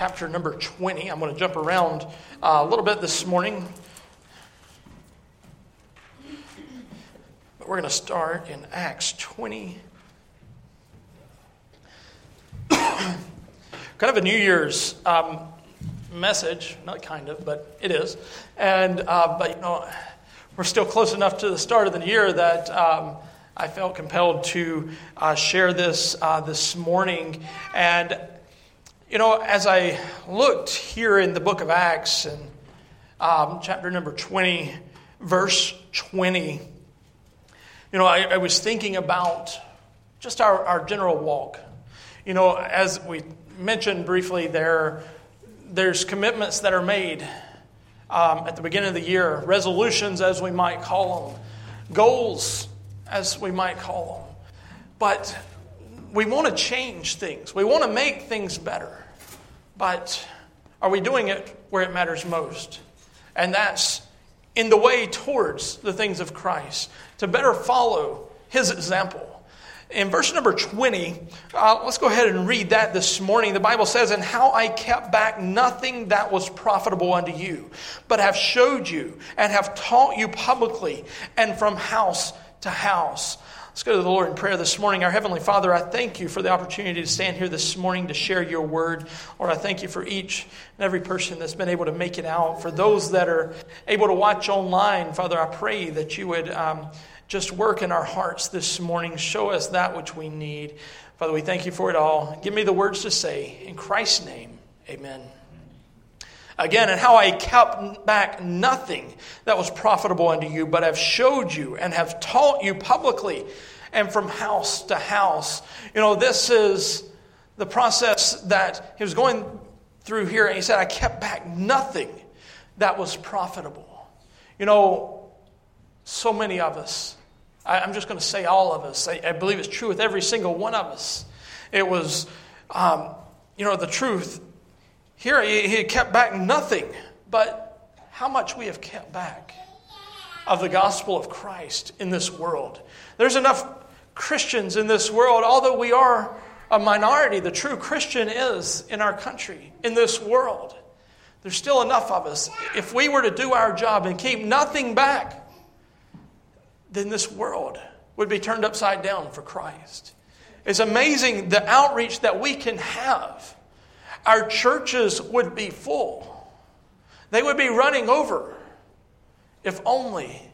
chapter number 20. I'm going to jump around uh, a little bit this morning. But we're going to start in Acts 20. kind of a New Year's um, message, not kind of, but it is. And, uh, but, you know, we're still close enough to the start of the year that. Um, I felt compelled to uh, share this uh, this morning. And, you know, as I looked here in the book of Acts and um, chapter number 20, verse 20, you know, I, I was thinking about just our, our general walk. You know, as we mentioned briefly there, there's commitments that are made um, at the beginning of the year, resolutions, as we might call them, goals as we might call them. But we want to change things, we want to make things better. But are we doing it where it matters most? And that's in the way towards the things of Christ, to better follow his example. In verse number 20, uh, let's go ahead and read that this morning. The Bible says, And how I kept back nothing that was profitable unto you, but have showed you and have taught you publicly and from house to house. Let's go to the Lord in prayer this morning. Our Heavenly Father, I thank you for the opportunity to stand here this morning to share your word. Lord, I thank you for each and every person that's been able to make it out. For those that are able to watch online, Father, I pray that you would um, just work in our hearts this morning. Show us that which we need. Father, we thank you for it all. Give me the words to say. In Christ's name, amen again, and how I kept back nothing that was profitable unto you, but have showed you and have taught you publicly and from house to house. You know, this is the process that he was going through here, and he said, I kept back nothing that was profitable. You know, so many of us, I, am just going to say all of us, I, I, believe it's true with every single one of us. It was, um, you know, the truth here he, he kept back nothing, but how much we have kept back of the gospel of Christ in this world. There's enough Christians in this world, although we are a minority, the true Christian is in our country, in this world. There's still enough of us. If we were to do our job and keep nothing back, then this world would be turned upside down for Christ. It's amazing the outreach that we can have our churches would be full. They would be running over. If only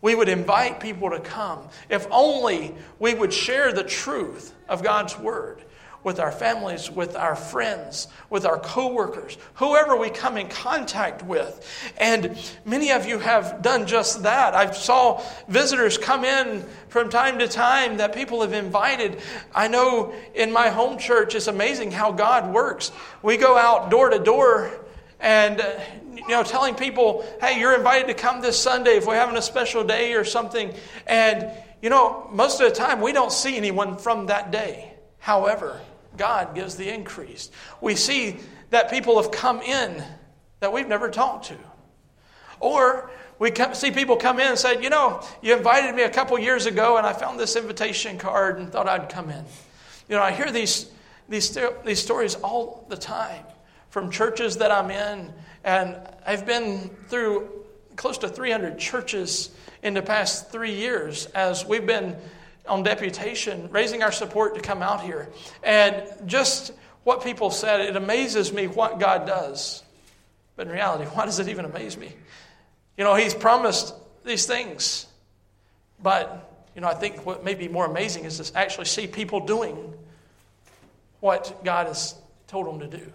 we would invite people to come, if only we would share the truth of God's Word with our families, with our friends, with our coworkers, whoever we come in contact with. And many of you have done just that. I saw visitors come in from time to time that people have invited. I know in my home church it's amazing how God works. We go out door to door and uh, you know telling people, "Hey, you're invited to come this Sunday if we're having a special day or something." And you know, most of the time we don't see anyone from that day. However, God gives the increase. We see that people have come in that we've never talked to. Or we see people come in and say, You know, you invited me a couple years ago and I found this invitation card and thought I'd come in. You know, I hear these, these, these stories all the time from churches that I'm in, and I've been through close to 300 churches in the past three years as we've been on deputation, raising our support to come out here. And just what people said, it amazes me what God does. But in reality, why does it even amaze me? You know, He's promised these things. But, you know, I think what may be more amazing is to actually see people doing what God has told them to do.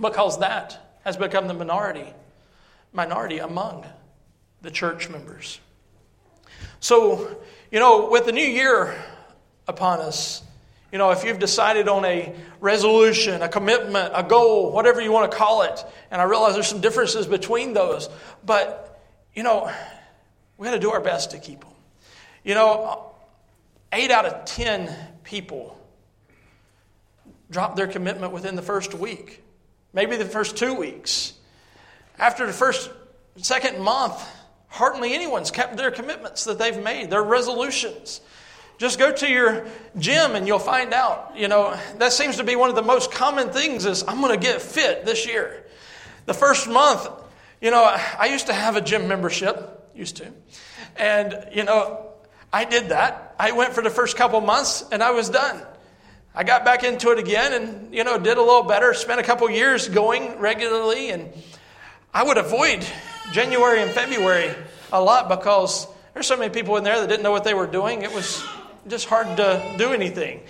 Because that has become the minority, minority among the church members. So, you know, with the new year upon us, you know, if you've decided on a resolution, a commitment, a goal, whatever you want to call it, and I realize there's some differences between those, but, you know, we got to do our best to keep them. You know, eight out of 10 people drop their commitment within the first week, maybe the first two weeks. After the first, second month, hardly anyone's kept their commitments that they've made, their resolutions. Just go to your gym and you'll find out. You know, that seems to be one of the most common things is I'm going to get fit this year. The first month, you know, I used to have a gym membership, used to. And, you know, I did that. I went for the first couple months and I was done. I got back into it again and, you know, did a little better, spent a couple years going regularly. And I would avoid January and February a lot because there's so many people in there that didn't know what they were doing. It was just hard to do anything.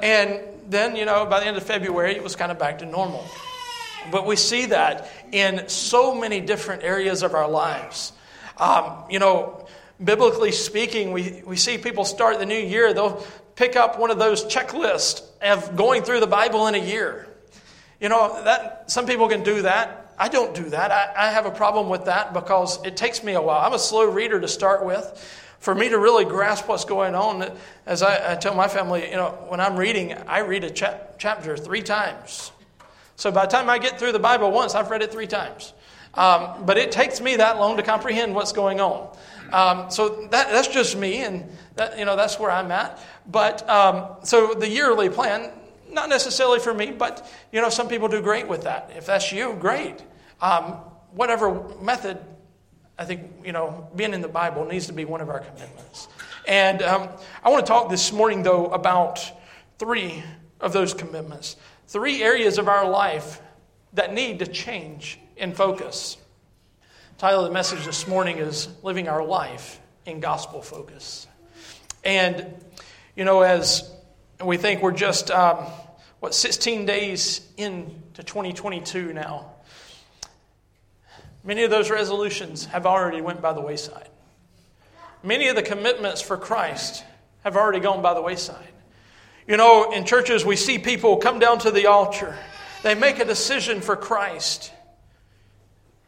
And then, you know, by the end of February, it was kind of back to normal. But we see that in so many different areas of our lives. Um, you know, biblically speaking, we, we see people start the new year, they'll pick up one of those checklists of going through the Bible in a year. You know, that some people can do that. I don't do that. I, I have a problem with that because it takes me a while. I'm a slow reader to start with for me to really grasp what's going on, as I, I, tell my family, you know, when I'm reading, I read a cha- chapter three times. So by the time I get through the Bible once, I've read it three times. Um, but it takes me that long to comprehend what's going on. Um, so that, that's just me, and that, you know that's where I'm at. But um, so the yearly plan, not necessarily for me, but you know some people do great with that. If that's you, great. Um, whatever method I think, you know, being in the Bible needs to be one of our commitments. And um, I want to talk this morning, though, about three of those commitments. Three areas of our life that need to change in focus. The title of the message this morning is Living Our Life in Gospel Focus. And, you know, as we think we're just, um, what, 16 days into 2022 now. Many of those resolutions have already went by the wayside. Many of the commitments for Christ have already gone by the wayside. You know, in churches, we see people come down to the altar. They make a decision for Christ.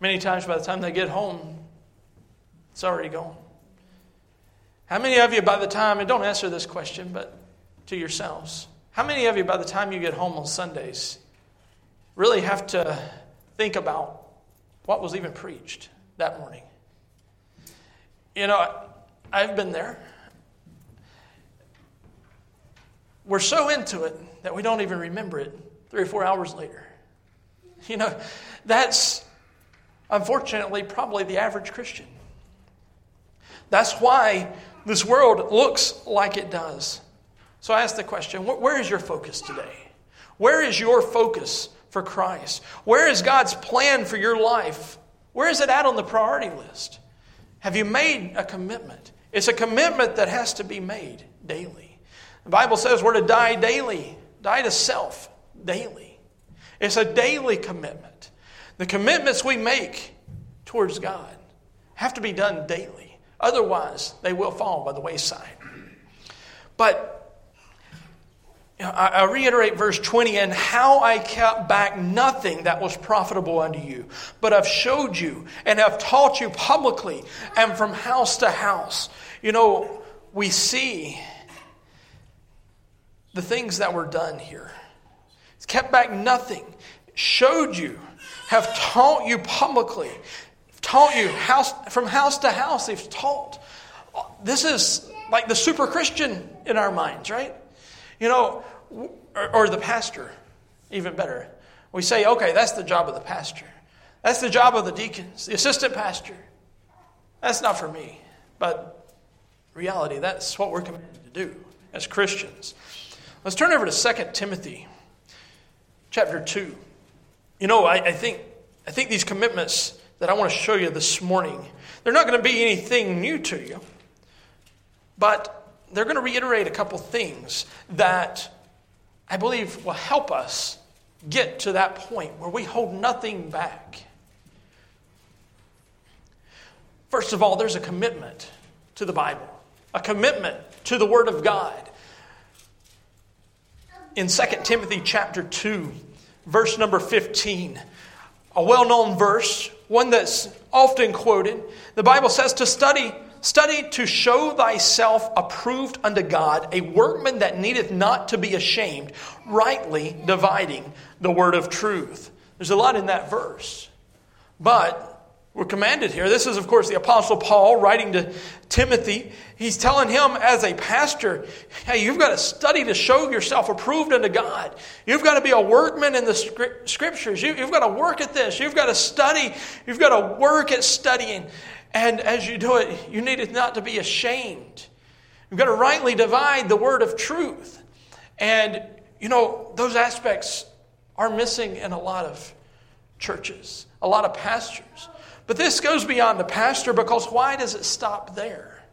Many times, by the time they get home, it's already gone. How many of you, by the time, and don't answer this question, but to yourselves, how many of you, by the time you get home on Sundays, really have to think about what was even preached that morning. You know, I've been there. We're so into it that we don't even remember it three or four hours later. You know, that's unfortunately probably the average Christian. That's why this world looks like it does. So I ask the question where is your focus today? Where is your focus for Christ? Where is God's plan for your life? Where is it at on the priority list? Have you made a commitment? It's a commitment that has to be made daily. The Bible says we're to die daily, die to self daily. It's a daily commitment. The commitments we make towards God have to be done daily. Otherwise, they will fall by the wayside. But I reiterate verse 20, and how I kept back nothing that was profitable unto you, but I've showed you and have taught you publicly and from house to house. You know, we see the things that were done here. It's kept back nothing, showed you, have taught you publicly, taught you house, from house to house, they've taught. This is like the super Christian in our minds, right? You know, or, or the pastor, even better. We say, okay, that's the job of the pastor. That's the job of the deacons, the assistant pastor. That's not for me. But reality, that's what we're commanded to do as Christians. Let's turn over to 2 Timothy chapter 2. You know, I, I, think, I think these commitments that I want to show you this morning, they're not going to be anything new to you, but they're going to reiterate a couple things that I believe will help us get to that point where we hold nothing back. First of all, there's a commitment to the Bible, a commitment to the Word of God. In 2 Timothy chapter 2, verse number 15, a well known verse, one that's often quoted, the Bible says to study Study to show thyself approved unto God, a workman that needeth not to be ashamed, rightly dividing the word of truth. There's a lot in that verse. But we're commanded here. This is, of course, the Apostle Paul writing to Timothy. He's telling him as a pastor, hey, you've got to study to show yourself approved unto God. You've got to be a workman in the scriptures. You, have got to work at this. You've got to study. You've got to work at studying. And as you do it, you need it not to be ashamed. You've got to rightly divide the word of truth. And, you know, those aspects are missing in a lot of churches, a lot of pastors. But this goes beyond the pastor because why does it stop there?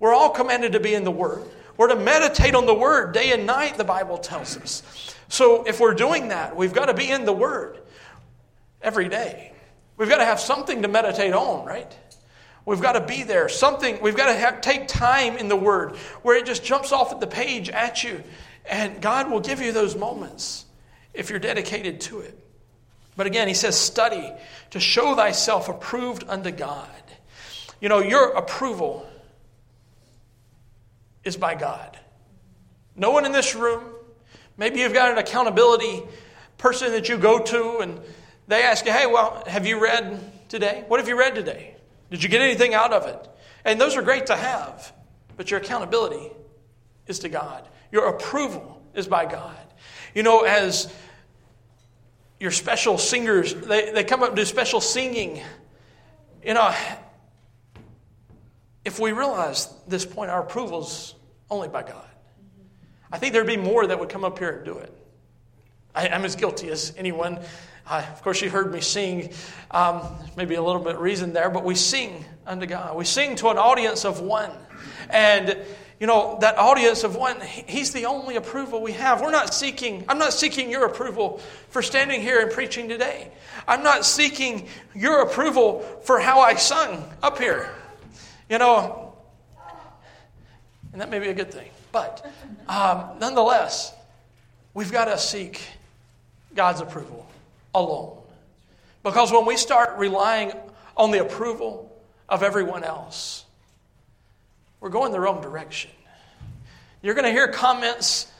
We're all commanded to be in the Word. We're to meditate on the Word day and night, the Bible tells us. So if we're doing that, we've got to be in the Word every day. We've got to have something to meditate on, right? We've got to be there. Something, we've got to have, take time in the Word where it just jumps off at the page at you. And God will give you those moments if you're dedicated to it. But again, he says, study to show thyself approved unto God. You know, your approval is by God. No one in this room, maybe you've got an accountability person that you go to and they ask you, hey, well, have you read today? What have you read today? Did you get anything out of it? And those are great to have, but your accountability is to God. Your approval is by God. You know, as your special singers, they, they come up and do special singing. You know, if we realize this point, our approval is only by God. I think there'd be more that would come up here and do it. I, am as guilty as anyone. Of course, you heard me sing. Um, maybe a little bit reason there, but we sing unto God. We sing to an audience of one. And you know, that audience of one, he's the only approval we have. We're not seeking, I'm not seeking your approval for standing here and preaching today. I'm not seeking your approval for how I sung up here. You know, and that may be a good thing. But um, nonetheless, we've got to seek God's approval alone. Because when we start relying on the approval of everyone else, we're going the wrong direction. You're going to hear comments,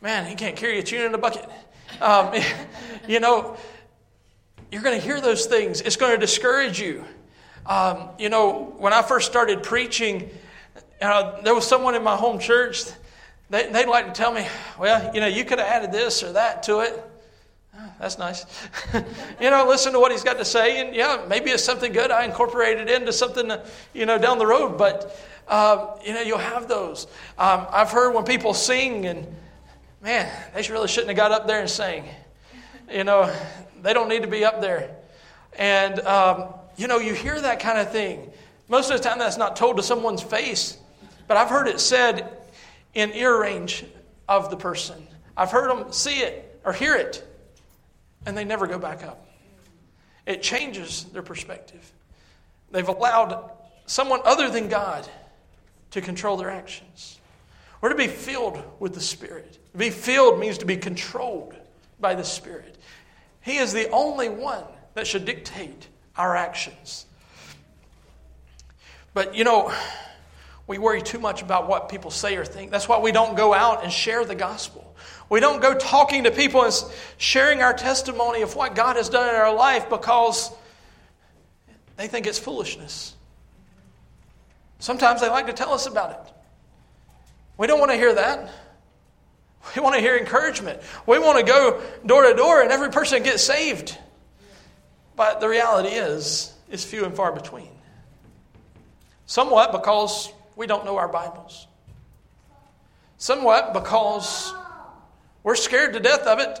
man, he can't carry a tune in a bucket. Um, you know, you're going to hear those things. It's going to discourage you. Um, you know, when I first started preaching, uh, there was someone in my home church, they, would like to tell me, well, you know, you could have added this or that to it. Oh, that's nice. you know, listen to what he's got to say, and yeah, maybe it's something good. I incorporated into something, you know, down the road, but um, you know, you'll have those. Um, I've heard when people sing, and man, they really shouldn't have got up there and sang. You know, they don't need to be up there. And, um, you know, you hear that kind of thing. Most of the time, that's not told to someone's face, but I've heard it said in ear range of the person. I've heard them see it or hear it, and they never go back up. It changes their perspective. They've allowed someone other than God to control their actions. We're to be filled with the Spirit. To be filled means to be controlled by the Spirit. He is the only one that should dictate our actions. But you know, we worry too much about what people say or think. That's why we don't go out and share the gospel. We don't go talking to people and sharing our testimony of what God has done in our life because they think it's foolishness. Sometimes they like to tell us about it. We don't want to hear that. We want to hear encouragement. We want to go door to door and every person gets saved. But the reality is, it's few and far between. Somewhat because we don't know our Bibles. Somewhat because we're scared to death of it.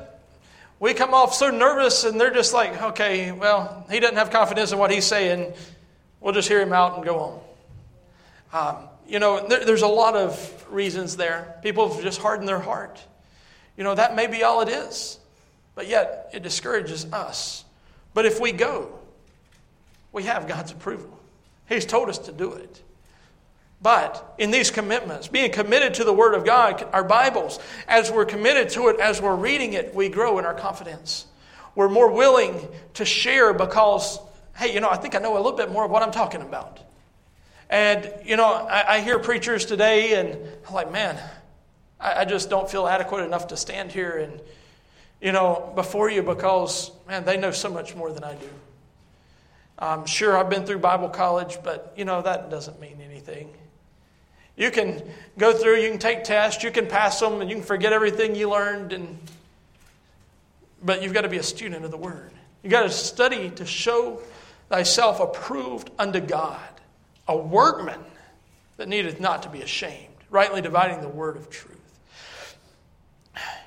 We come off so nervous and they're just like, okay, well, he doesn't have confidence in what he's saying. We'll just hear him out and go on. Um, you know, there, there's a lot of reasons there. People have just hardened their heart. You know, that may be all it is, but yet it discourages us. But if we go, we have God's approval. He's told us to do it. But in these commitments, being committed to the Word of God, our Bibles, as we're committed to it, as we're reading it, we grow in our confidence. We're more willing to share because, hey, you know, I think I know a little bit more of what I'm talking about. And, you know, I, I hear preachers today, and I'm like, man, I, I just don't feel adequate enough to stand here and, you know, before you because, man, they know so much more than I do. Um, sure, I've been through Bible college, but you know, that doesn't mean anything. You can go through, you can take tests, you can pass them, and you can forget everything you learned, and, but you've got to be a student of the Word. You've got to study to show thyself approved unto God, a workman that needeth not to be ashamed, rightly dividing the Word of truth.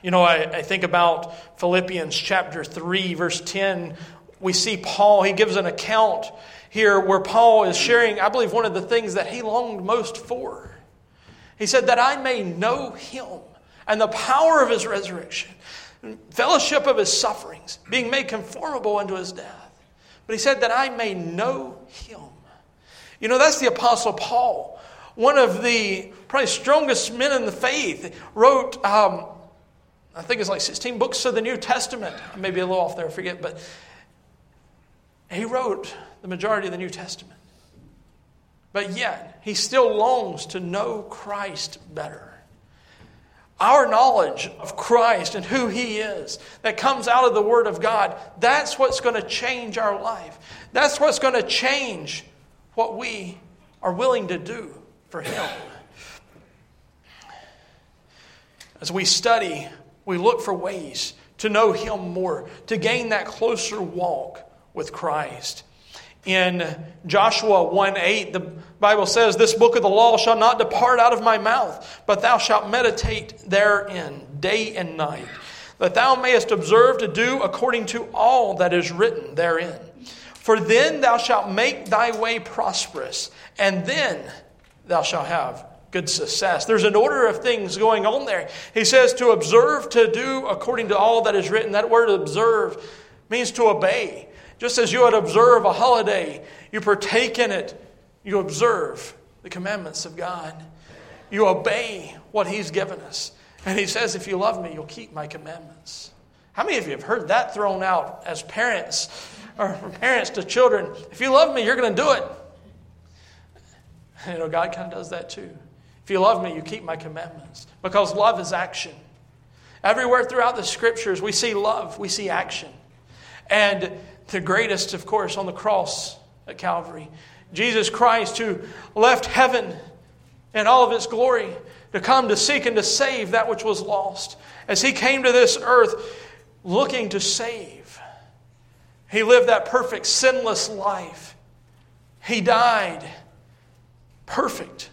You know, I, I think about Philippians chapter 3, verse 10. We see Paul, he gives an account here where Paul is sharing, I believe, one of the things that he longed most for. He said, That I may know him and the power of his resurrection, fellowship of his sufferings, being made conformable unto his death. But he said, That I may know him. You know, that's the Apostle Paul, one of the probably strongest men in the faith, wrote, um, I think it's like 16 books of the New Testament. I may be a little off there, I forget, but he wrote the majority of the New Testament. But yet, he still longs to know Christ better. Our knowledge of Christ and who He is that comes out of the Word of God, that's what's going to change our life. That's what's going to change what we are willing to do for Him. As we study, we look for ways to know Him more, to gain that closer walk with Christ. In Joshua 1 8, the Bible says, This book of the law shall not depart out of my mouth, but thou shalt meditate therein day and night, that thou mayest observe to do according to all that is written therein. For then thou shalt make thy way prosperous, and then thou shalt have good success. There's an order of things going on there. He says to observe to do according to all that is written. That word observe means to obey. Just as you would observe a holiday, you partake in it, you observe the commandments of God, you obey what He's given us. And He says, If you love me, you'll keep my commandments. How many of you have heard that thrown out as parents or from parents to children? If you love me, you're going to do it. You know, God kind of does that too. If you love me, you keep my commandments. Because love is action. Everywhere throughout the scriptures, we see love, we see action. And the greatest, of course, on the cross at Calvary. Jesus Christ, who left heaven in all of its glory to come to seek and to save that which was lost. As he came to this earth looking to save, he lived that perfect, sinless life. He died perfect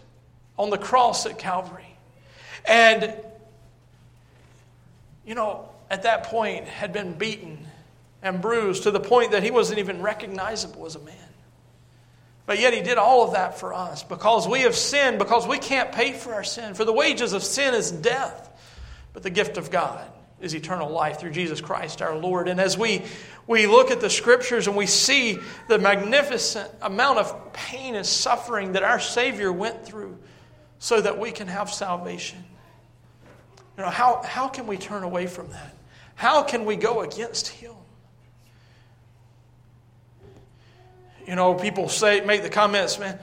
on the cross at Calvary. And, you know, at that point had been beaten and bruised to the point that he wasn't even recognizable as a man. But yet he did all of that for us because we have sinned, because we can't pay for our sin. For the wages of sin is death, but the gift of God is eternal life through Jesus Christ our Lord. And as we, we look at the scriptures and we see the magnificent amount of pain and suffering that our Savior went through so that we can have salvation, you know, how, how can we turn away from that? How can we go against Him? You know, people say, make the comments, man,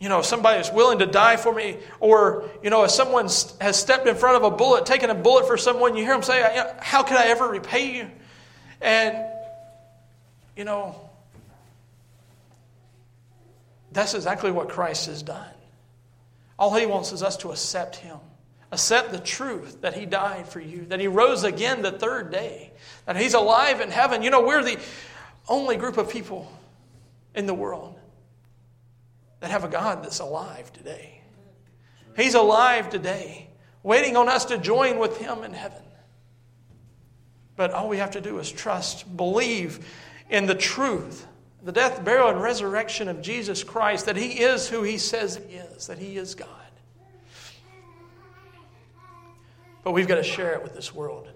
you know, somebody is willing to die for me, or, you know, if someone has stepped in front of a bullet, taken a bullet for someone, you hear them say, How could I ever repay you? And, you know, that's exactly what Christ has done. All he wants is us to accept him, accept the truth that he died for you, that he rose again the third day, that he's alive in heaven. You know, we're the only group of people in the world that have a God that's alive today. He's alive today, waiting on us to join with Him in heaven. But all we have to do is trust, believe in the truth, the death, burial, and resurrection of Jesus Christ, that He is who He says He is, that He is God. But we've got to share it with this world.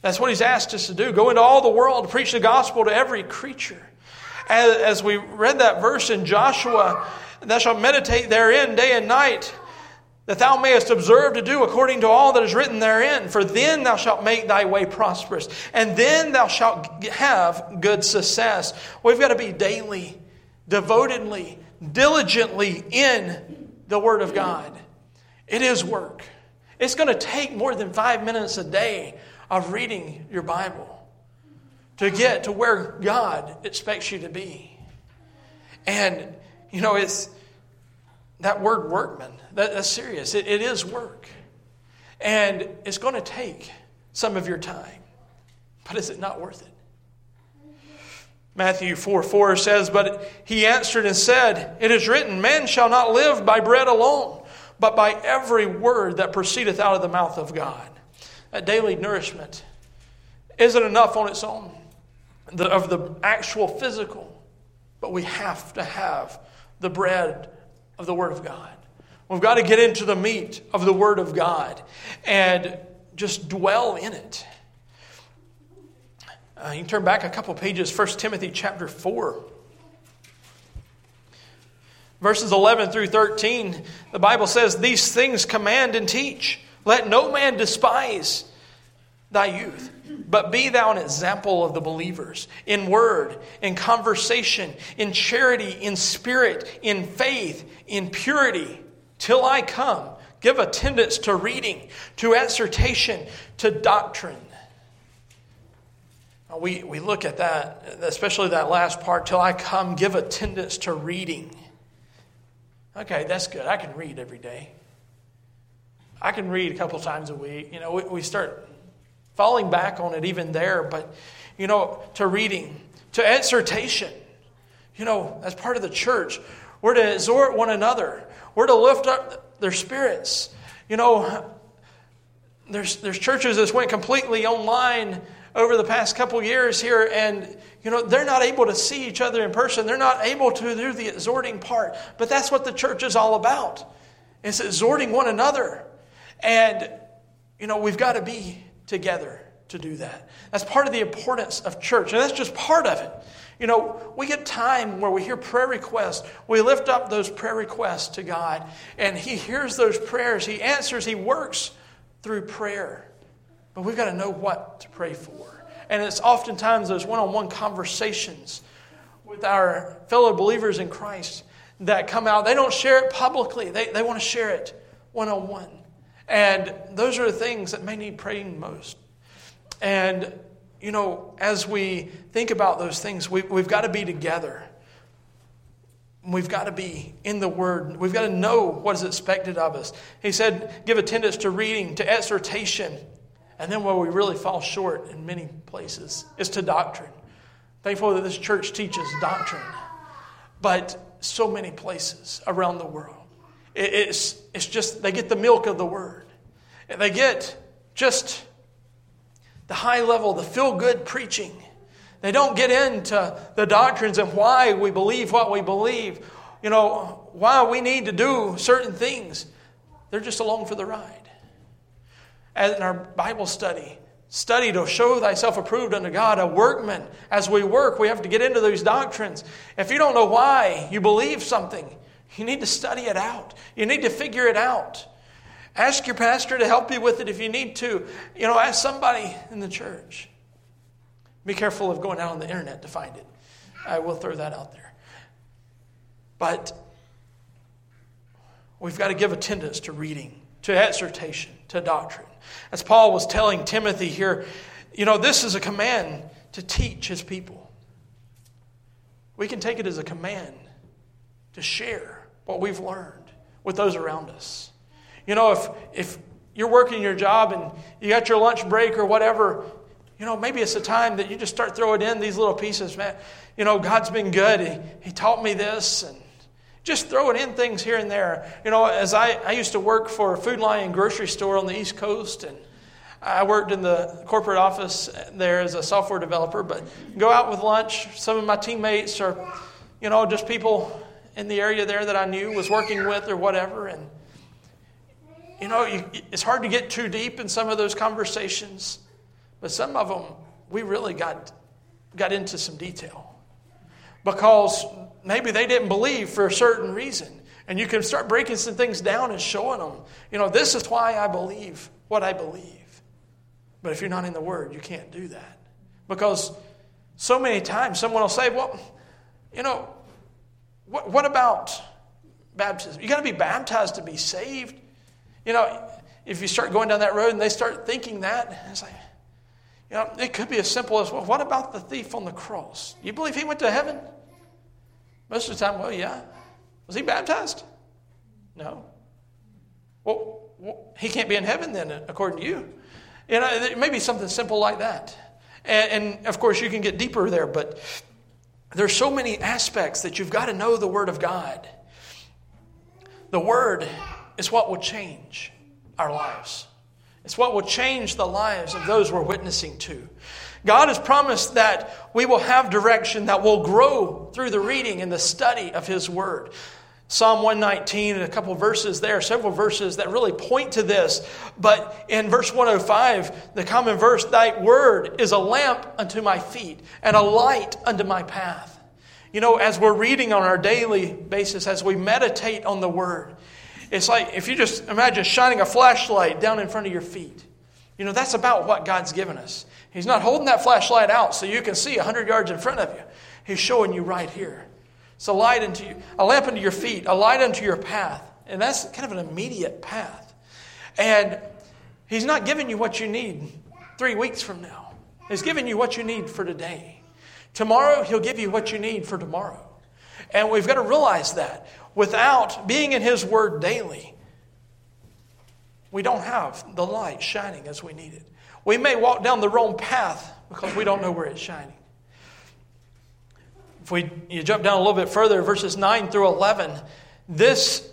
That's what He's asked us to do go into all the world, preach the gospel to every creature. As, as we read that verse in Joshua, thou shalt meditate therein day and night, that thou mayest observe to do according to all that is written therein. For then thou shalt make thy way prosperous, and then thou shalt have good success. We've got to be daily, devotedly, diligently in the Word of God. It is work. It's going to take more than five minutes a day of reading your Bible to get to where God expects you to be. And, you know, it's that word workman, that, that's serious. It, it is work. And it's going to take some of your time. But is it not worth it? Matthew 4 4 says, But he answered and said, It is written, Man shall not live by bread alone, but by every word that proceedeth out of the mouth of God. That daily nourishment isn't enough on its own the, of the actual physical, but we have to have the bread of the Word of God. We've got to get into the meat of the Word of God and just dwell in it. Uh, you can turn back a couple pages, 1 Timothy chapter 4. Verses 11 through 13, the Bible says, These things command and teach. Let no man despise thy youth, but be thou an example of the believers in word, in conversation, in charity, in spirit, in faith, in purity, till I come. Give attendance to reading, to exhortation, to doctrine. We, we look at that, especially that last part, till I come, give attendance to reading. Okay, that's good. I can read every day. I can read a couple times a week. You know, we, we start falling back on it even there, but, you know, to reading, to exhortation. You know, as part of the church, we're to exhort one another, we're to lift up their spirits. You know, there's, there's churches that went completely online over the past couple years here, and you know they're not able to see each other in person. They're not able to do the exhorting part. But that's what the church is all about. It's exhorting one another, and you know we've got to be together to do that. That's part of the importance of church, and that's just part of it. You know, we get time where we hear prayer requests. We lift up those prayer requests to God, and He hears those prayers. He answers, He works through prayer. But we've got to know what to pray for. And it's oftentimes those one on one conversations with our fellow believers in Christ that come out. They don't share it publicly, they, they want to share it one on one. And those are the things that may need praying most. And, you know, as we think about those things, we, we've got to be together. We've got to be in the Word. We've got to know what is expected of us. He said, give attendance to reading, to exhortation, and then where we really fall short in many places is to doctrine. Thankful that this church teaches doctrine, but so many places around the world. It's, it's just, they get the milk of the word. They get just the high level, the feel good preaching. They don't get into the doctrines and why we believe what we believe, you know, why we need to do certain things. They're just along for the ride in our Bible study. Study to show thyself approved unto God, a workman. As we work, we have to get into those doctrines. If you don't know why you believe something, you need to study it out. You need to figure it out. Ask your pastor to help you with it if you need to. You know, ask somebody in the church. Be careful of going out on the internet to find it. I will throw that out there. But we've got to give attendance to reading, to exhortation, to doctrine. As Paul was telling Timothy here, you know, this is a command to teach his people. We can take it as a command to share what we've learned with those around us. You know, if, if you're working your job and you got your lunch break or whatever, you know, maybe it's a time that you just start throwing in these little pieces. Man, you know, God's been good. He, he taught me this. And just throwing in things here and there. You know, as I, I used to work for a Food Lion grocery store on the East Coast, and I worked in the corporate office there as a software developer, but go out with lunch. Some of my teammates are, you know, just people in the area there that I knew was working with or whatever. And, you know, you, it's hard to get too deep in some of those conversations, but some of them we really got, got into some detail because maybe they didn't believe for a certain reason. And you can start breaking some things down and showing them, you know, this is why I believe what I believe. But if you're not in the Word, you can't do that. Because so many times someone will say, well, you know, what, what about baptism? You got to be baptized to be saved. You know, if you start going down that road and they start thinking that, it's like, you know, it could be as simple as, well, what about the thief on the cross? You believe he went to heaven? Most of the time, well, yeah. Was he baptized? No. Well, he can't be in heaven then, according to you. You know, it may be something simple like that. And, and of course, you can get deeper there, but there's so many aspects that you've got to know the Word of God. The Word is what will change our lives. It's what will change the lives of those we're witnessing to. God has promised that we will have direction that will grow through the reading and the study of His Word. Psalm 119 and a couple verses there, several verses that really point to this. But in verse 105, the common verse, Thy word is a lamp unto my feet and a light unto my path. You know, as we're reading on our daily basis, as we meditate on the word, it's like if you just imagine shining a flashlight down in front of your feet. You know, that's about what God's given us. He's not holding that flashlight out so you can see 100 yards in front of you. He's showing you right here. It's a light unto you, a lamp unto your feet, a light unto your path. And that's kind of an immediate path. And He's not giving you what you need three weeks from now. He's giving you what you need for today. Tomorrow, He'll give you what you need for tomorrow. And we've got to realize that without being in His Word daily, we don't have the light shining as we need it. We may walk down the wrong path because we don't know where it's shining. If we you jump down a little bit further, verses 9 through 11, this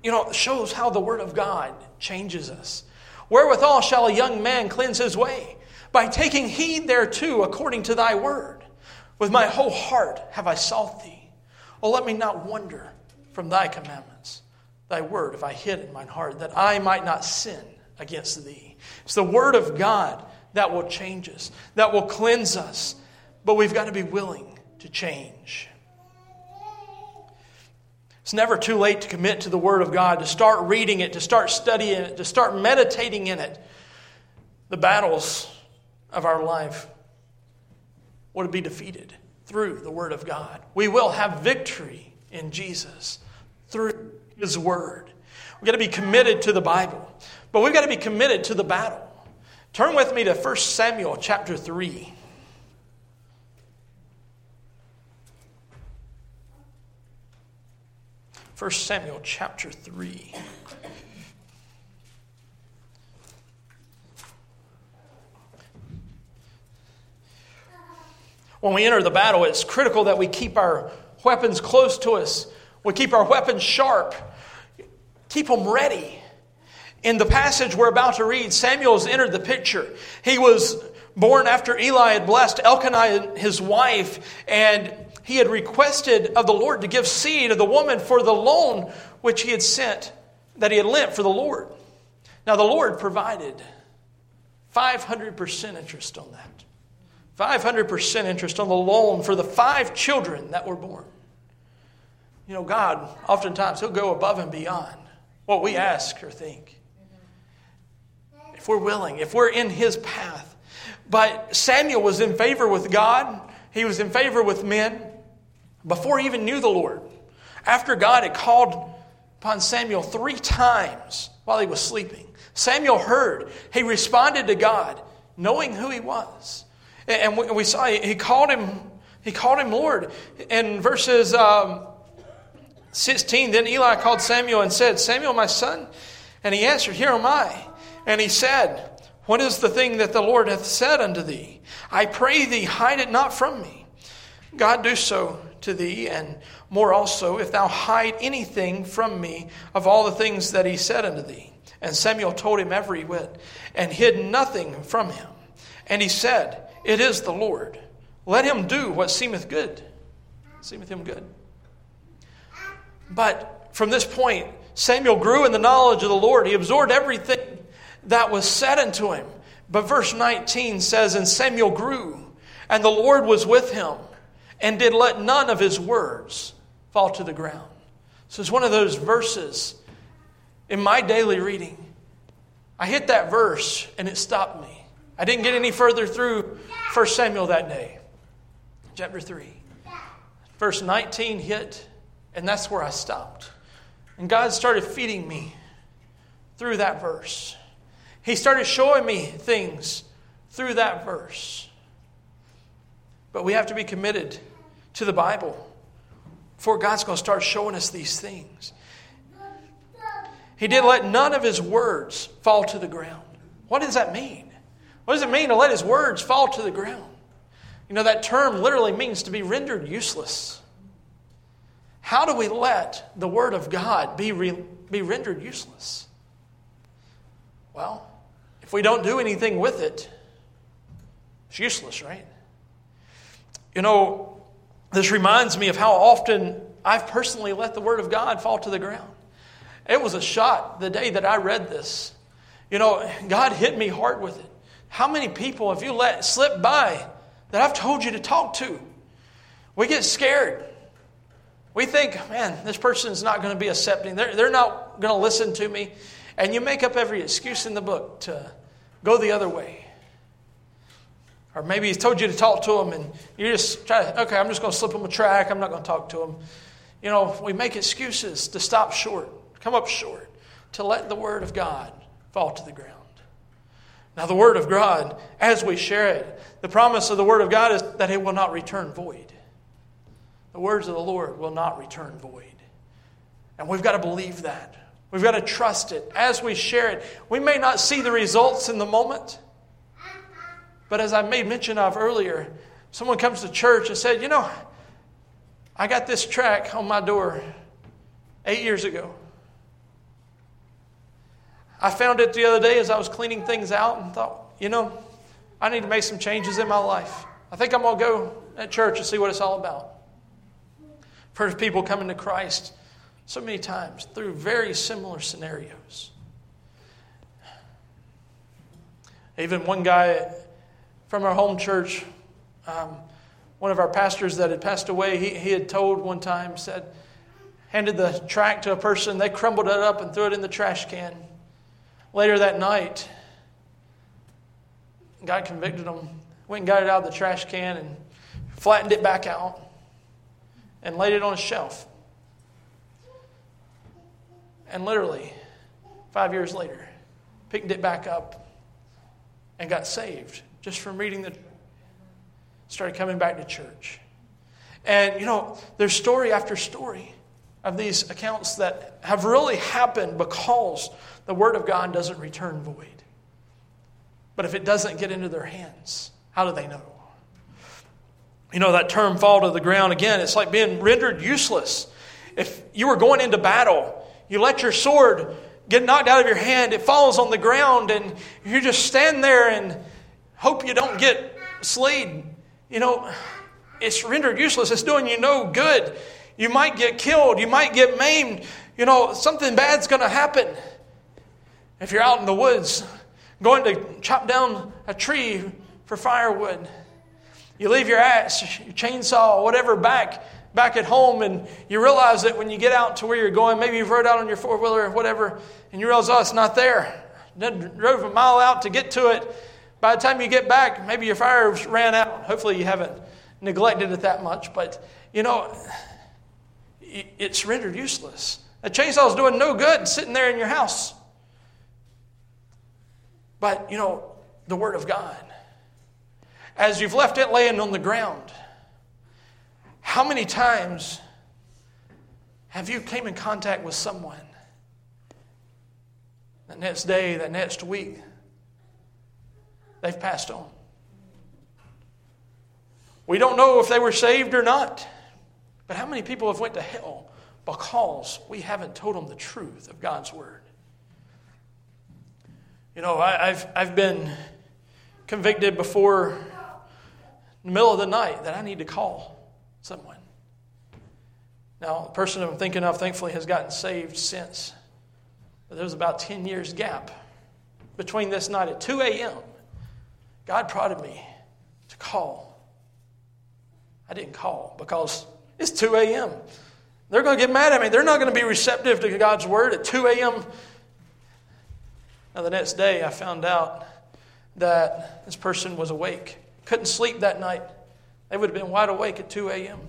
you know shows how the word of God changes us. Wherewithal shall a young man cleanse his way? By taking heed thereto according to thy word. With my whole heart have I sought thee. Oh, let me not wander from thy commandments. Thy word have I hid in mine heart, that I might not sin against thee. It's the word of God that will change us, that will cleanse us. But we've got to be willing to change. It's never too late to commit to the Word of God, to start reading it, to start studying it, to start meditating in it. The battles of our life will be defeated through the Word of God. We will have victory in Jesus through His Word. We've got to be committed to the Bible, but we've got to be committed to the battle. Turn with me to 1 Samuel chapter 3. 1 Samuel chapter 3. When we enter the battle, it's critical that we keep our weapons close to us. We keep our weapons sharp, keep them ready. In the passage we're about to read, Samuel's entered the picture. He was born after Eli had blessed Elkanah, his wife, and he had requested of the Lord to give seed of the woman for the loan which he had sent, that he had lent for the Lord. Now, the Lord provided 500% interest on that. 500% interest on the loan for the five children that were born. You know, God, oftentimes, He'll go above and beyond what we ask or think. If we're willing, if we're in His path. But Samuel was in favor with God, he was in favor with men before he even knew the Lord. After God had called upon Samuel three times while he was sleeping, Samuel heard. He responded to God, knowing who he was. And we saw he called him, he called him Lord. In verses um, 16, then Eli called Samuel and said, Samuel, my son. And he answered, Here am I. And he said, What is the thing that the Lord hath said unto thee? I pray thee, hide it not from me. God do so to thee, and more also, if thou hide anything from me of all the things that he said unto thee. And Samuel told him every whit, and hid nothing from him. And he said, It is the Lord. Let him do what seemeth good. Seemeth him good. But from this point, Samuel grew in the knowledge of the Lord. He absorbed everything that was said unto him. But verse 19 says, And Samuel grew, and the Lord was with him and did let none of his words fall to the ground. So it's one of those verses in my daily reading. I hit that verse and it stopped me. I didn't get any further through 1 Samuel that day, chapter 3. Verse 19 hit, and that's where I stopped. And God started feeding me through that verse. He started showing me things through that verse. But we have to be committed to the Bible. before God's going to start showing us these things. He did let none of his words fall to the ground. What does that mean? What does it mean to let his words fall to the ground? You know, that term literally means to be rendered useless. How do we let the Word of God be, re- be rendered useless? Well, if we don't do anything with it, it's useless, right? You know, this reminds me of how often I've personally let the Word of God fall to the ground. It was a shot the day that I read this. You know, God hit me hard with it. How many people have you let slip by that I've told you to talk to? We get scared. We think, man, this person's not going to be accepting. They're, they're not going to listen to me. And you make up every excuse in the book to go the other way. Or maybe he's told you to talk to him and you just try to, okay, I'm just going to slip him a tract. I'm not going to talk to him. You know, we make excuses to stop short, come up short, to let the Word of God fall to the ground. Now, the Word of God, as we share it, the promise of the Word of God is that it will not return void. The words of the Lord will not return void. And we've got to believe that. We've got to trust it as we share it. We may not see the results in the moment, but as I made mention of earlier, someone comes to church and said, You know, I got this tract on my door eight years ago. I found it the other day as I was cleaning things out and thought, you know, I need to make some changes in my life. I think I'm going to go at church and see what it's all about. Heard people coming to Christ so many times through very similar scenarios. Even one guy from our home church, um, one of our pastors that had passed away, he, he had told one time, said, handed the tract to a person, they crumbled it up and threw it in the trash can. Later that night, God convicted them, went and got it out of the trash can and flattened it back out and laid it on a shelf. And literally, five years later, picked it back up and got saved just from reading the. Started coming back to church. And, you know, there's story after story of these accounts that have really happened because the Word of God doesn't return void. But if it doesn't get into their hands, how do they know? You know, that term fall to the ground again, it's like being rendered useless. If you were going into battle, you let your sword get knocked out of your hand, it falls on the ground, and you just stand there and hope you don't get slayed. You know, it's rendered useless. It's doing you no good. You might get killed. You might get maimed. You know, something bad's going to happen. If you're out in the woods going to chop down a tree for firewood, you leave your axe, your chainsaw, whatever back back at home, and you realize that when you get out to where you're going, maybe you've rode out on your four wheeler or whatever, and you realize, oh, it's not there. Then drove a mile out to get to it. By the time you get back, maybe your fire ran out. Hopefully, you haven't neglected it that much, but you know, it's rendered useless. A chainsaw is doing no good sitting there in your house. But you know, the Word of God as you've left it laying on the ground, how many times have you came in contact with someone that next day, that next week, they've passed on? We don't know if they were saved or not, but how many people have went to hell because we haven't told them the truth of God's word? You know, I, have I've been convicted before in the middle of the night that I need to call someone. Now, the person I'm thinking of, thankfully, has gotten saved since. But there was about 10 years gap between this night at 2 a.m. God prodded me to call. I didn't call because it's 2 a.m. They're going to get mad at me. They're not going to be receptive to God's word at 2 a.m. Now, the next day, I found out that this person was awake couldn't sleep that night. They would have been wide awake at 2 a.m.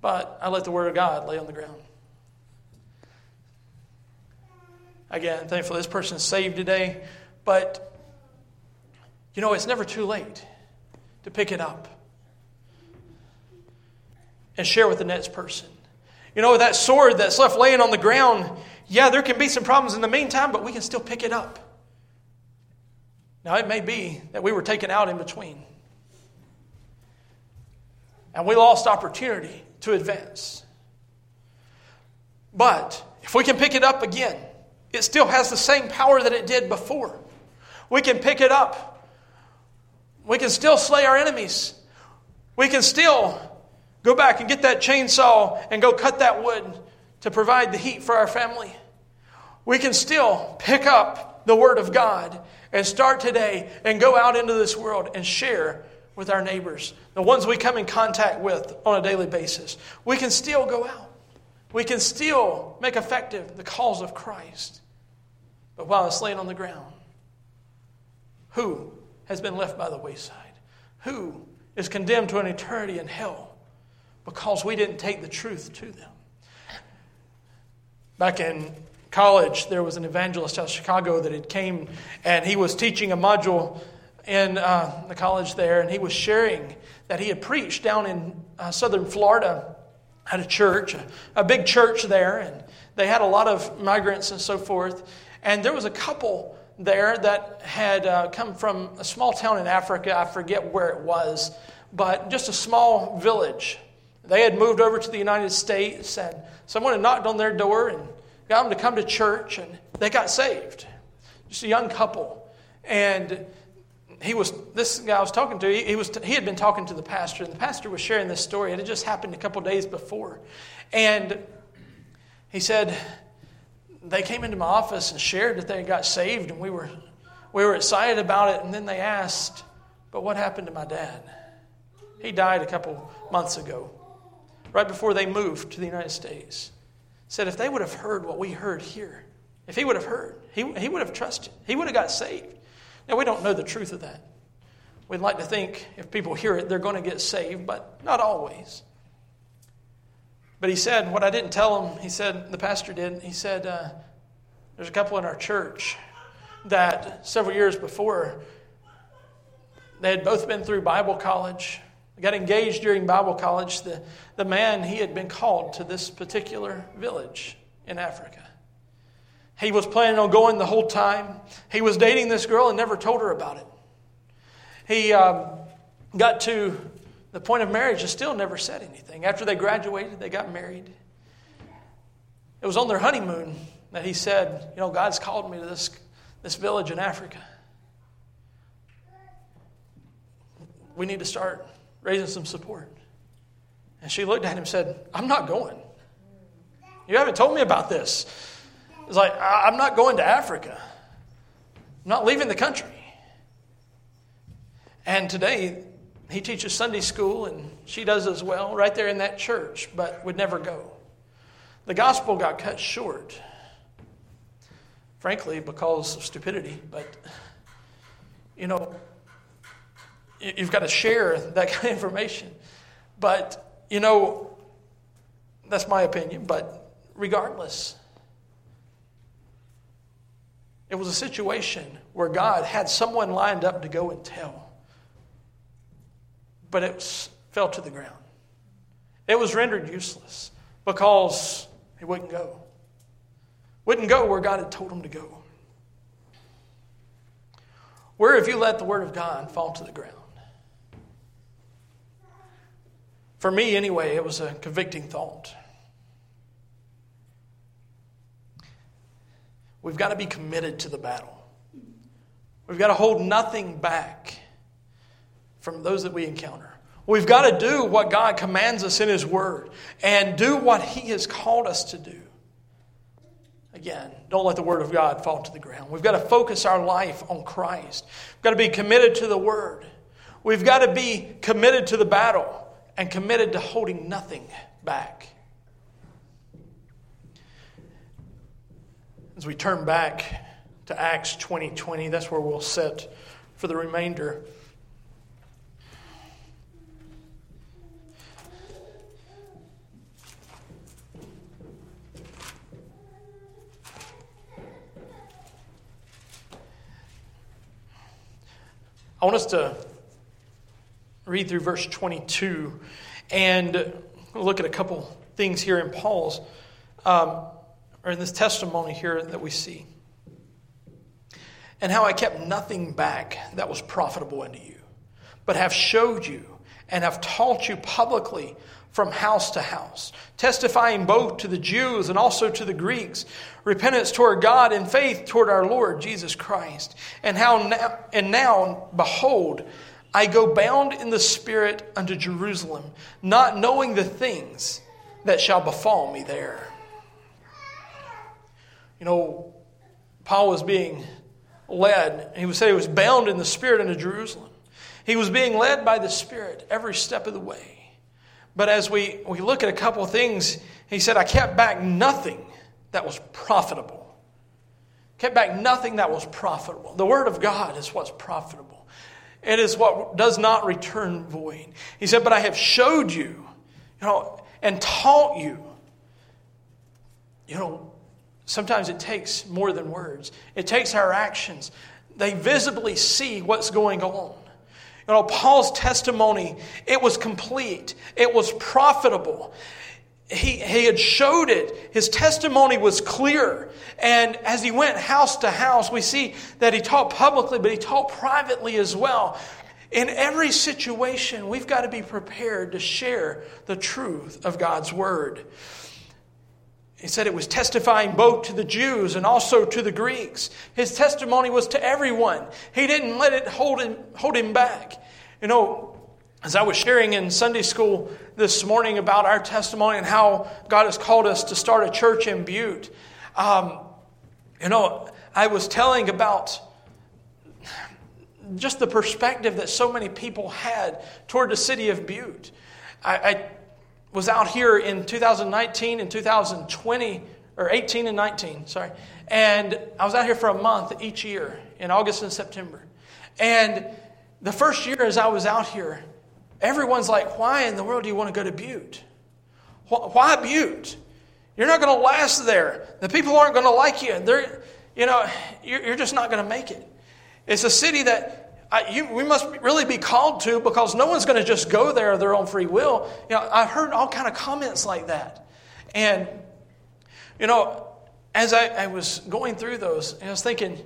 But I let the Word of God lay on the ground. Again, thankfully, this person saved today. But, you know, it's never too late to pick it up. and share with the next person. You know, that sword that's left laying on the ground, yeah, there can be some problems in the meantime, but we can still pick it up. Now, it may be that we were taken out in between. And we lost opportunity to advance. But if we can pick it up again, it still has the same power that it did before. We can pick it up. We can still slay our enemies. We can still go back and get that chainsaw and go cut that wood to provide the heat for our family. We can still pick up the Word of God and start today and go out into this world and share with our neighbors, the ones we come in contact with on a daily basis. We can still go out. We can still make effective the cause of Christ. But while it's laying on the ground, who has been left by the wayside? Who is condemned to an eternity in hell because we didn't take the truth to them? Back in college, there was an evangelist out of Chicago that had came and he was teaching a module in uh, the college there, and he was sharing that he had preached down in uh, southern Florida at a church, a, a big church there, and they had a lot of migrants and so forth. And there was a couple there that had uh, come from a small town in Africa. I forget where it was, but just a small village. They had moved over to the United States, and someone had knocked on their door and got them to come to church, and they got saved. Just a young couple. And he was this guy I was talking to. He, was he had been talking to the pastor, and the pastor was sharing this story. It had just happened a couple days before, and he said they came into my office and shared that they had got saved, and we were we were excited about it. And then they asked, "But what happened to my dad? He died a couple months ago, right before they moved to the United States." Said if they would have heard what we heard here, if he would have heard, he, he would have trusted. He would have got saved. Now, we don't know the truth of that. We'd like to think if people hear it, they're going to get saved, but not always. But he said, what I didn't tell him, he said, the pastor did, he said, uh, there's a couple in our church that several years before, they had both been through Bible college. Got engaged during Bible college. The, the man, he had been called to this particular village in Africa. He was planning on going the whole time. He was dating this girl and never told her about it. He um, got to the point of marriage is still never said anything. After they graduated, they got married. It was on their honeymoon that he said, You know, God's called me to this, this village in Africa. We need to start raising some support. And she looked at him and said, I'm not going. You haven't told me about this. It's like, I'm not going to Africa. I'm not leaving the country. And today, he teaches Sunday school, and she does as well, right there in that church, but would never go. The gospel got cut short, frankly, because of stupidity. But, you know, you've got to share that kind of information. But, you know, that's my opinion, but regardless, it was a situation where God had someone lined up to go and tell, but it fell to the ground. It was rendered useless because he wouldn't go. Wouldn't go where God had told him to go. Where have you let the Word of God fall to the ground? For me, anyway, it was a convicting thought. We've got to be committed to the battle. We've got to hold nothing back from those that we encounter. We've got to do what God commands us in His Word and do what He has called us to do. Again, don't let the Word of God fall to the ground. We've got to focus our life on Christ. We've got to be committed to the Word. We've got to be committed to the battle and committed to holding nothing back. As we turn back to Acts 2020, 20, that's where we'll sit for the remainder. I want us to read through verse 22 and look at a couple things here in Paul's, um, or in this testimony here that we see. And how I kept nothing back that was profitable unto you, but have showed you and have taught you publicly from house to house, testifying both to the Jews and also to the Greeks, repentance toward God and faith toward our Lord Jesus Christ. And how now, and now, behold, I go bound in the Spirit unto Jerusalem, not knowing the things that shall befall me there. You know, Paul was being led, he would say he was bound in the Spirit unto Jerusalem. He was being led by the Spirit every step of the way. But as we, we look at a couple of things, he said, I kept back nothing that was profitable. Kept back nothing that was profitable. The Word of God is what's profitable. It is what does not return void. He said, But I have showed you, you know, and taught you. You know, sometimes it takes more than words, it takes our actions. They visibly see what's going on. You know, Paul's testimony, it was complete, it was profitable. He, he had showed it. His testimony was clear. And as he went house to house, we see that he taught publicly, but he taught privately as well. In every situation, we've got to be prepared to share the truth of God's word. He said it was testifying both to the Jews and also to the Greeks. His testimony was to everyone. He didn't let it hold him, hold him back. You know, as I was sharing in Sunday school this morning about our testimony and how God has called us to start a church in Butte, um, you know, I was telling about just the perspective that so many people had toward the city of Butte. I, I was out here in 2019 and 2020, or 18 and 19, sorry. And I was out here for a month each year in August and September. And the first year as I was out here, everyone's like, why in the world do you want to go to Butte? Why Butte? You're not going to last there. The people aren't going to like you. They're, you know, you're, just not going to make it. It's a city that I, you, we must really be called to because no one's going to just go there of their own free will. You know, I've heard all kind of comments like that, and you know, as I, I was going through those, I was thinking,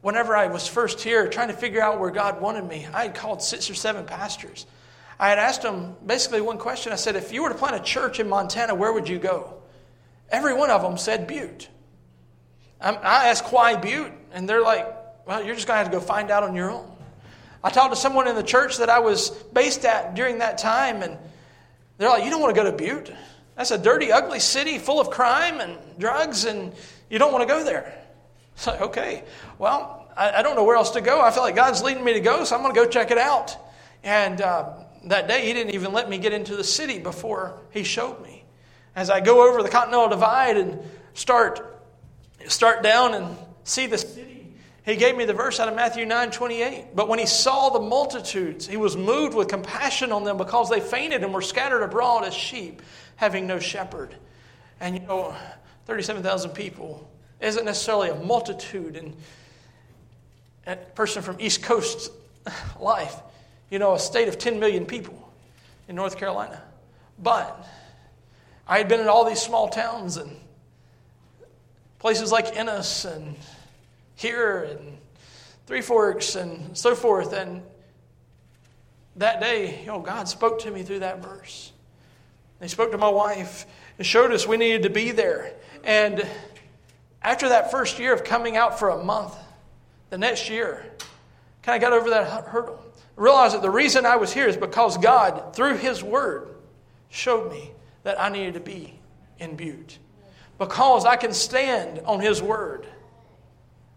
whenever I was first here, trying to figure out where God wanted me, I had called six or seven pastors. I had asked them basically one question. I said, if you were to plant a church in Montana, where would you go? Every one of them said Butte. I asked why Butte, and they're like, well, you're just going to have to go find out on your own. I talked to someone in the church that I was based at during that time, and they're like, You don't want to go to Butte? That's a dirty, ugly city full of crime and drugs, and you don't want to go there. It's like, okay, well, I, I, don't know where else to go. I feel like God's leading me to go, so I'm going to go check it out. And uh, that day, He didn't even let me get into the city before He showed me. As I go over the Continental Divide and start, start down and see the city he gave me the verse out of Matthew 9 28. But when he saw the multitudes, he was moved with compassion on them because they fainted and were scattered abroad as sheep, having no shepherd. And you know, 37,000 people isn't necessarily a multitude and a person from East Coast life, you know, a state of 10 million people in North Carolina. But I had been in all these small towns and places like Ennis and here and Three Forks and so forth. And that day, you know, God spoke to me through that verse. He spoke to my wife and showed us we needed to be there. And after that first year of coming out for a month, the next year, kind of got over that hurdle. Realized that the reason I was here is because God, through His Word, showed me that I needed to be in Butte. Because I can stand on His Word.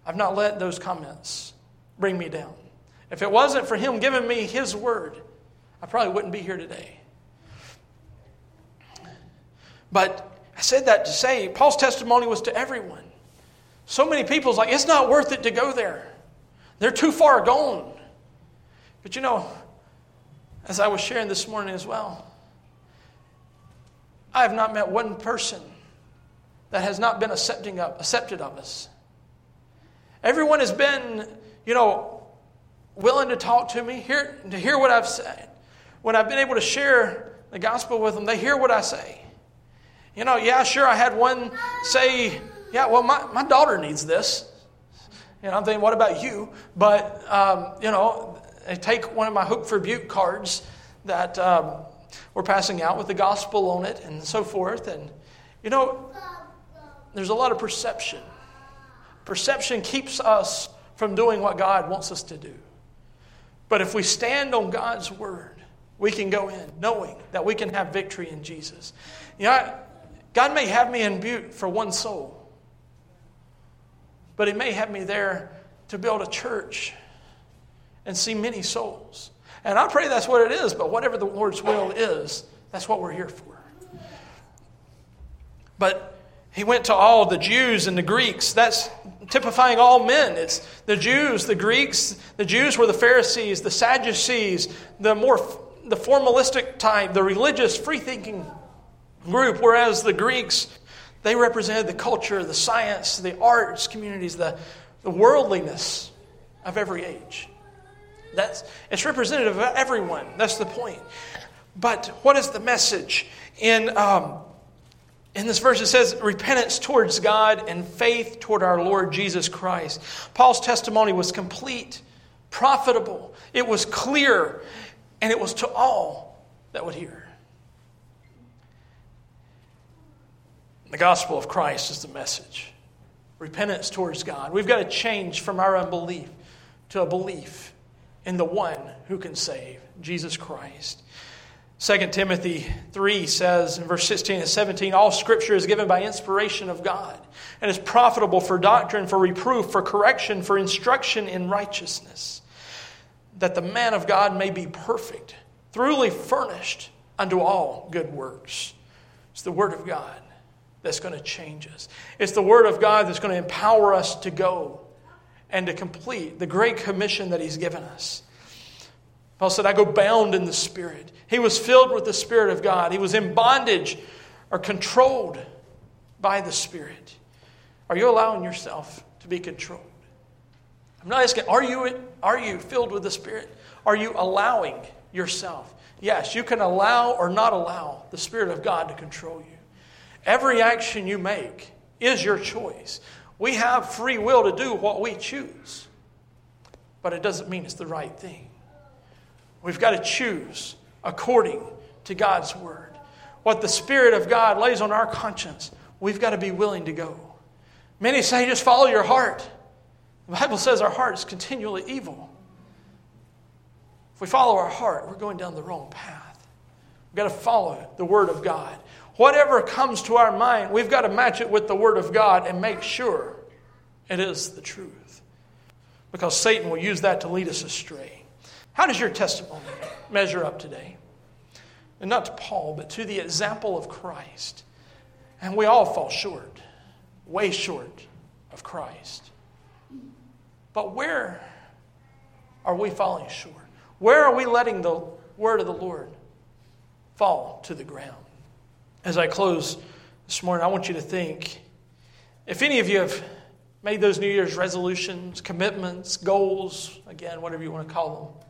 I've not let those comments bring me down. If it wasn't for him giving me his word, I probably wouldn't be here today. But I said that to say Paul's testimony was to everyone. So many people's like, it's not worth it to go there. They're too far gone. But you know, as I was sharing this morning as well, I have not met one person that has not been accepting of, accepted of us. Everyone has been, you know, willing to talk to me, hear, to hear what I've said. When I've been able to share the gospel with them, they hear what I say. You know, yeah, sure, I had one say, yeah, well, my, my daughter needs this. And I'm thinking, what about you? But, um, you know, they take one of my Hope for Butte cards that um, we're passing out with the gospel on it and so forth. And, you know, there's a lot of perception. Perception keeps us from doing what God wants us to do. But if we stand on God's word, we can go in knowing that we can have victory in Jesus. You know, God may have me in Butte for one soul, but He may have me there to build a church and see many souls. And I pray that's what it is, but whatever the Lord's will is, that's what we're here for. But he went to all the Jews and the Greeks. That's typifying all men. It's the Jews, the Greeks. The Jews were the Pharisees, the Sadducees, the more the formalistic type, the religious, free-thinking group, whereas the Greeks, they represented the culture, the science, the arts communities, the, the worldliness of every age. That's, it's representative of everyone. That's the point. But what is the message? In, um, in this verse, it says repentance towards God and faith toward our Lord Jesus Christ. Paul's testimony was complete, profitable, it was clear, and it was to all that would hear. The gospel of Christ is the message. Repentance towards God. We've got to change from our unbelief to a belief in the one who can save, Jesus Christ. 2 Timothy 3 says in verse 16 and 17 All scripture is given by inspiration of God and is profitable for doctrine, for reproof, for correction, for instruction in righteousness, that the man of God may be perfect, thoroughly furnished unto all good works. It's the Word of God that's going to change us. It's the Word of God that's going to empower us to go and to complete the great commission that He's given us. Paul said, I go bound in the Spirit. He was filled with the Spirit of God. He was in bondage or controlled by the Spirit. Are you allowing yourself to be controlled? I'm not asking, are you, are you filled with the Spirit? Are you allowing yourself? Yes, you can allow or not allow the Spirit of God to control you. Every action you make is your choice. We have free will to do what we choose, but it doesn't mean it's the right thing. We've got to choose according to God's word. What the Spirit of God lays on our conscience, we've got to be willing to go. Many say, just follow your heart. The Bible says our heart is continually evil. If we follow our heart, we're going down the wrong path. We've got to follow the Word of God. Whatever comes to our mind, we've got to match it with the Word of God and make sure it is the truth. Because Satan will use that to lead us astray. How does your testimony measure up today? And not to Paul, but to the example of Christ. And we all fall short, way short of Christ. But where are we falling short? Where are we letting the word of the Lord fall to the ground? As I close this morning, I want you to think if any of you have made those New Year's resolutions, commitments, goals, again, whatever you want to call them,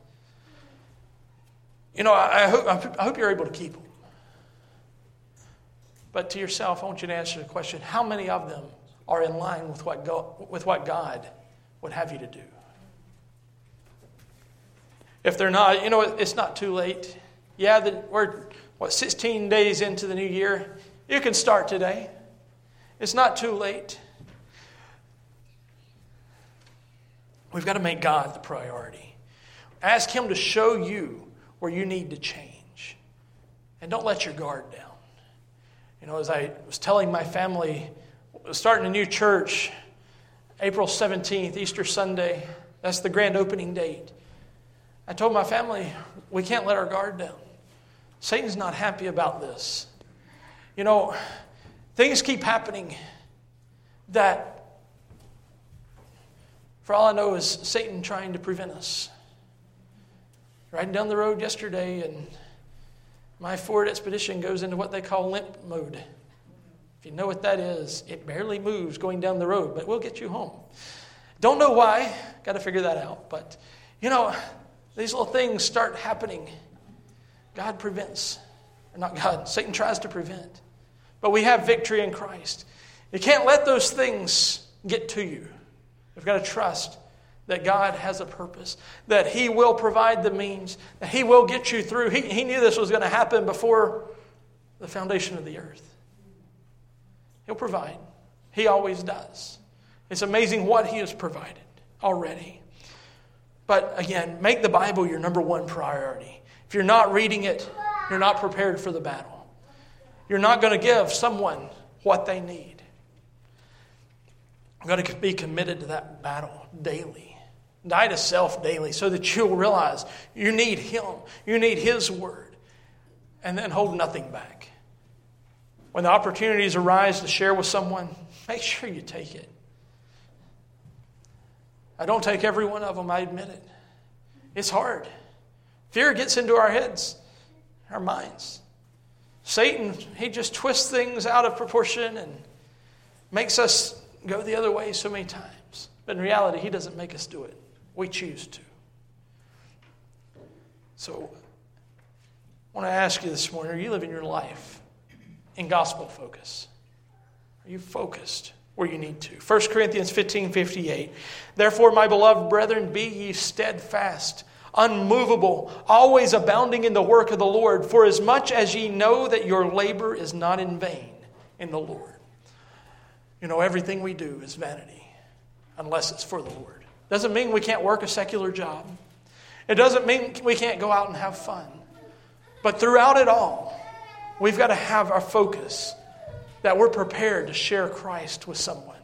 you know, I hope, I hope you're able to keep them. But to yourself, I want you to answer the question how many of them are in line with what, God, with what God would have you to do? If they're not, you know, it's not too late. Yeah, the, we're what, 16 days into the new year, you can start today. It's not too late. We've got to make God the priority. Ask Him to show you where you need to change. And don't let your guard down. You know, as I was telling my family, starting a new church, April 17th, Easter Sunday, that's the grand opening date. I told my family, we can't let our guard down. Satan's not happy about this. You know, things keep happening that, for all I know, is Satan trying to prevent us. Riding down the road yesterday, and my Ford Expedition goes into what they call limp mode. If you know what that is, it barely moves going down the road, but we'll get you home. Don't know why, got to figure that out. But, you know, these little things start happening God prevents or not God, Satan tries to prevent. But we have victory in Christ. You can't let those things get to you. You've got to trust that God has a purpose, that He will provide the means, that He will get you through. He, he knew this was going to happen before the foundation of the earth. He'll provide, He always does. It's amazing what He has provided already. But again, make the Bible your number one priority. If you're not reading it, you're not prepared for the battle. You're not going to give someone what they need. You've got to be committed to that battle daily. Die to self daily so that you'll realize you need Him, you need His Word, and then hold nothing back. When the opportunities arise to share with someone, make sure you take it. I don't take every one of them, I admit it. It's hard. Fear gets into our heads, our minds. Satan, he just twists things out of proportion and makes us go the other way so many times. But in reality, he doesn't make us do it. We choose to. So, I want to ask you this morning are you living your life in gospel focus? Are you focused where you need to? 1 Corinthians 15 58. Therefore, my beloved brethren, be ye steadfast, unmovable, always abounding in the work of the Lord, for as much as ye know that your labor is not in vain in the Lord. You know, everything we do is vanity unless it's for the Lord. Doesn't mean we can't work a secular job. It doesn't mean we can't go out and have fun. But throughout it all, we've got to have our focus that we're prepared to share Christ with someone.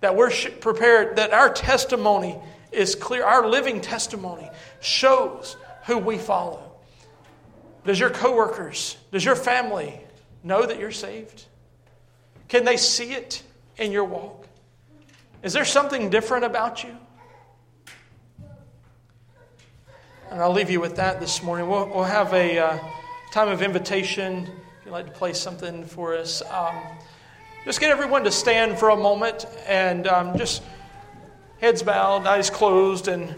That we're prepared, that our testimony is clear. Our living testimony shows who we follow. Does your coworkers, does your family know that you're saved? Can they see it in your walk? Is there something different about you? And I'll leave you with that this morning. We'll, we'll have a uh, time of invitation. If you'd like to play something for us, um, just get everyone to stand for a moment and um, just heads bowed, eyes closed, and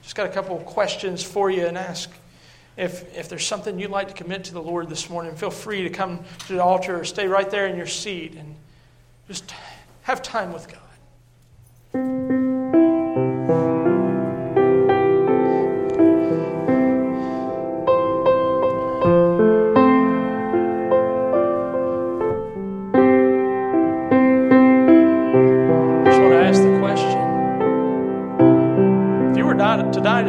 just got a couple questions for you and ask. If, if there's something you'd like to commit to the Lord this morning, feel free to come to the altar or stay right there in your seat and just have time with God.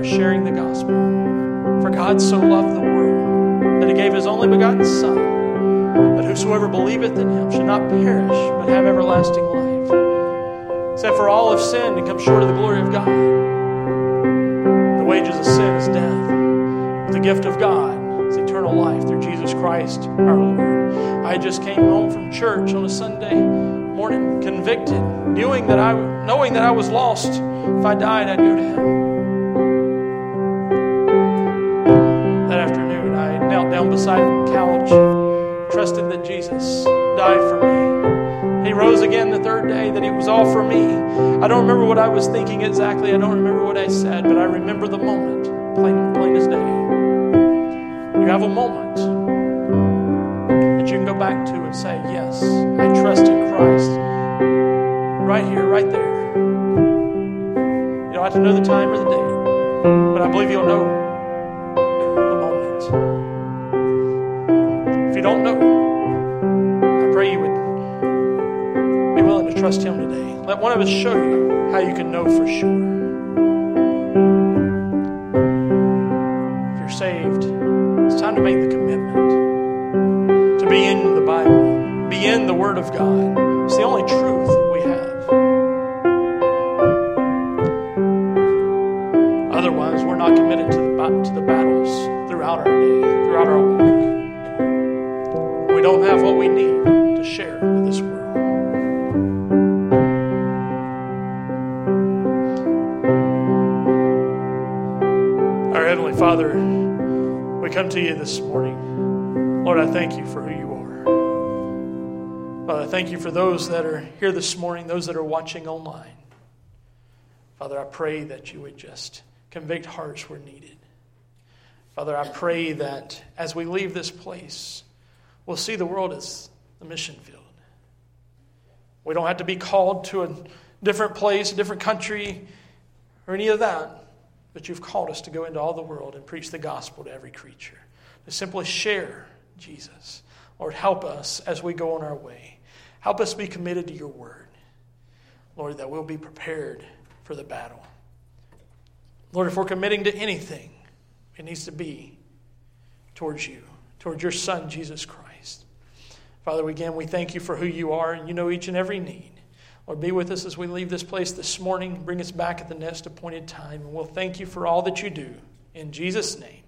starts sharing the gospel. For God so loved the world that he gave his only begotten Son, that whosoever believeth in him should not perish, but have everlasting life. Except for all have sinned and come short of the glory of God. The wages of sin is death. But the gift of God is eternal life through Jesus Christ our Lord. I just came home from church on a Sunday morning convicted, knowing that I knowing that I was lost. If I died, I'd go to hell. Don't remember what I was thinking exactly. I don't remember what I said, but I remember the moment, plain, plain as day You have a moment that you can go back to and say, Yes, I trust in Christ. Right here, right there. You don't have to know the time or the date, but I believe you'll know the moment. If you don't know, I pray you would trust Him today. Let one of us show you how you can know for sure. If you're saved, it's time to make the commitment to be in the Bible, be in the Word of God. For those that are here this morning, those that are watching online. Father, I pray that you would just convict hearts where needed. Father, I pray that as we leave this place, we'll see the world as the mission field. We don't have to be called to a different place, a different country, or any of that, but you've called us to go into all the world and preach the gospel to every creature, to simply share Jesus. Lord, help us as we go on our way. Help us be committed to your word. Lord, that we'll be prepared for the battle. Lord, if we're committing to anything, it needs to be towards you, towards your Son, Jesus Christ. Father, again, we thank you for who you are, and you know each and every need. Lord, be with us as we leave this place this morning. Bring us back at the next appointed time, and we'll thank you for all that you do. In Jesus' name.